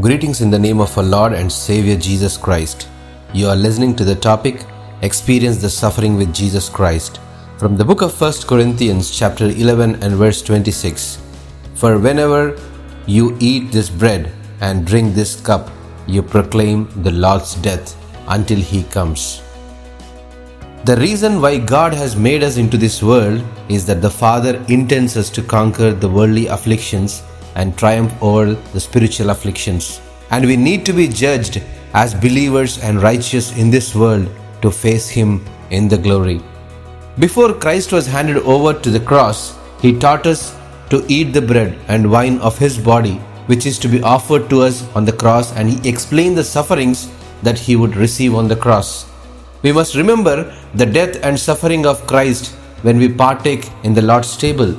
Greetings in the name of our Lord and Savior Jesus Christ. You are listening to the topic Experience the Suffering with Jesus Christ from the book of 1 Corinthians, chapter 11 and verse 26. For whenever you eat this bread and drink this cup, you proclaim the Lord's death until he comes. The reason why God has made us into this world is that the Father intends us to conquer the worldly afflictions and triumph over the spiritual afflictions. And we need to be judged as believers and righteous in this world to face Him in the glory. Before Christ was handed over to the cross, He taught us to eat the bread and wine of His body, which is to be offered to us on the cross, and He explained the sufferings that He would receive on the cross. We must remember the death and suffering of Christ when we partake in the Lord's table.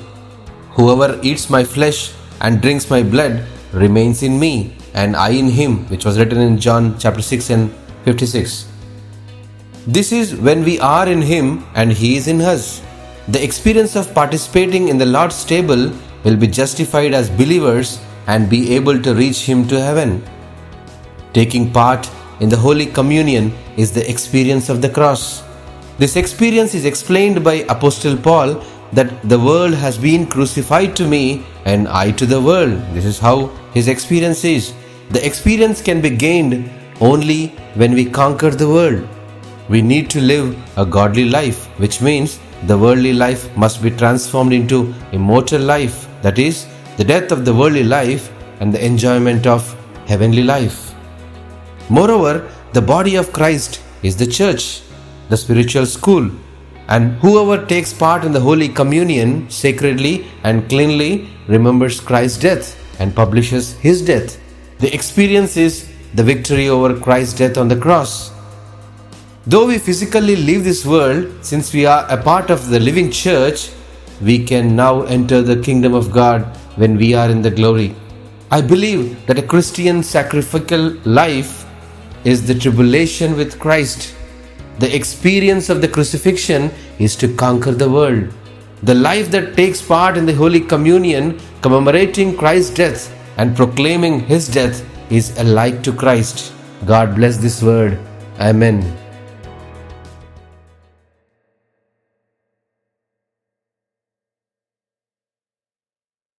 Whoever eats my flesh and drinks my blood remains in me, and I in him, which was written in John chapter 6 and 56. This is when we are in him and he is in us. The experience of participating in the Lord's table will be justified as believers and be able to reach him to heaven. Taking part in the Holy Communion is the experience of the cross. This experience is explained by Apostle Paul that the world has been crucified to me and I to the world. This is how his experience is. The experience can be gained only when we conquer the world. We need to live a godly life, which means the worldly life must be transformed into immortal life, that is, the death of the worldly life and the enjoyment of heavenly life. Moreover, the body of Christ is the church, the spiritual school, and whoever takes part in the Holy Communion sacredly and cleanly remembers Christ's death and publishes his death. The experience is the victory over Christ's death on the cross. Though we physically leave this world, since we are a part of the living church, we can now enter the kingdom of God when we are in the glory. I believe that a Christian sacrificial life is the tribulation with Christ. The experience of the crucifixion is to conquer the world. The life that takes part in the Holy Communion, commemorating Christ's death and proclaiming His death, is alike to Christ. God bless this word. Amen.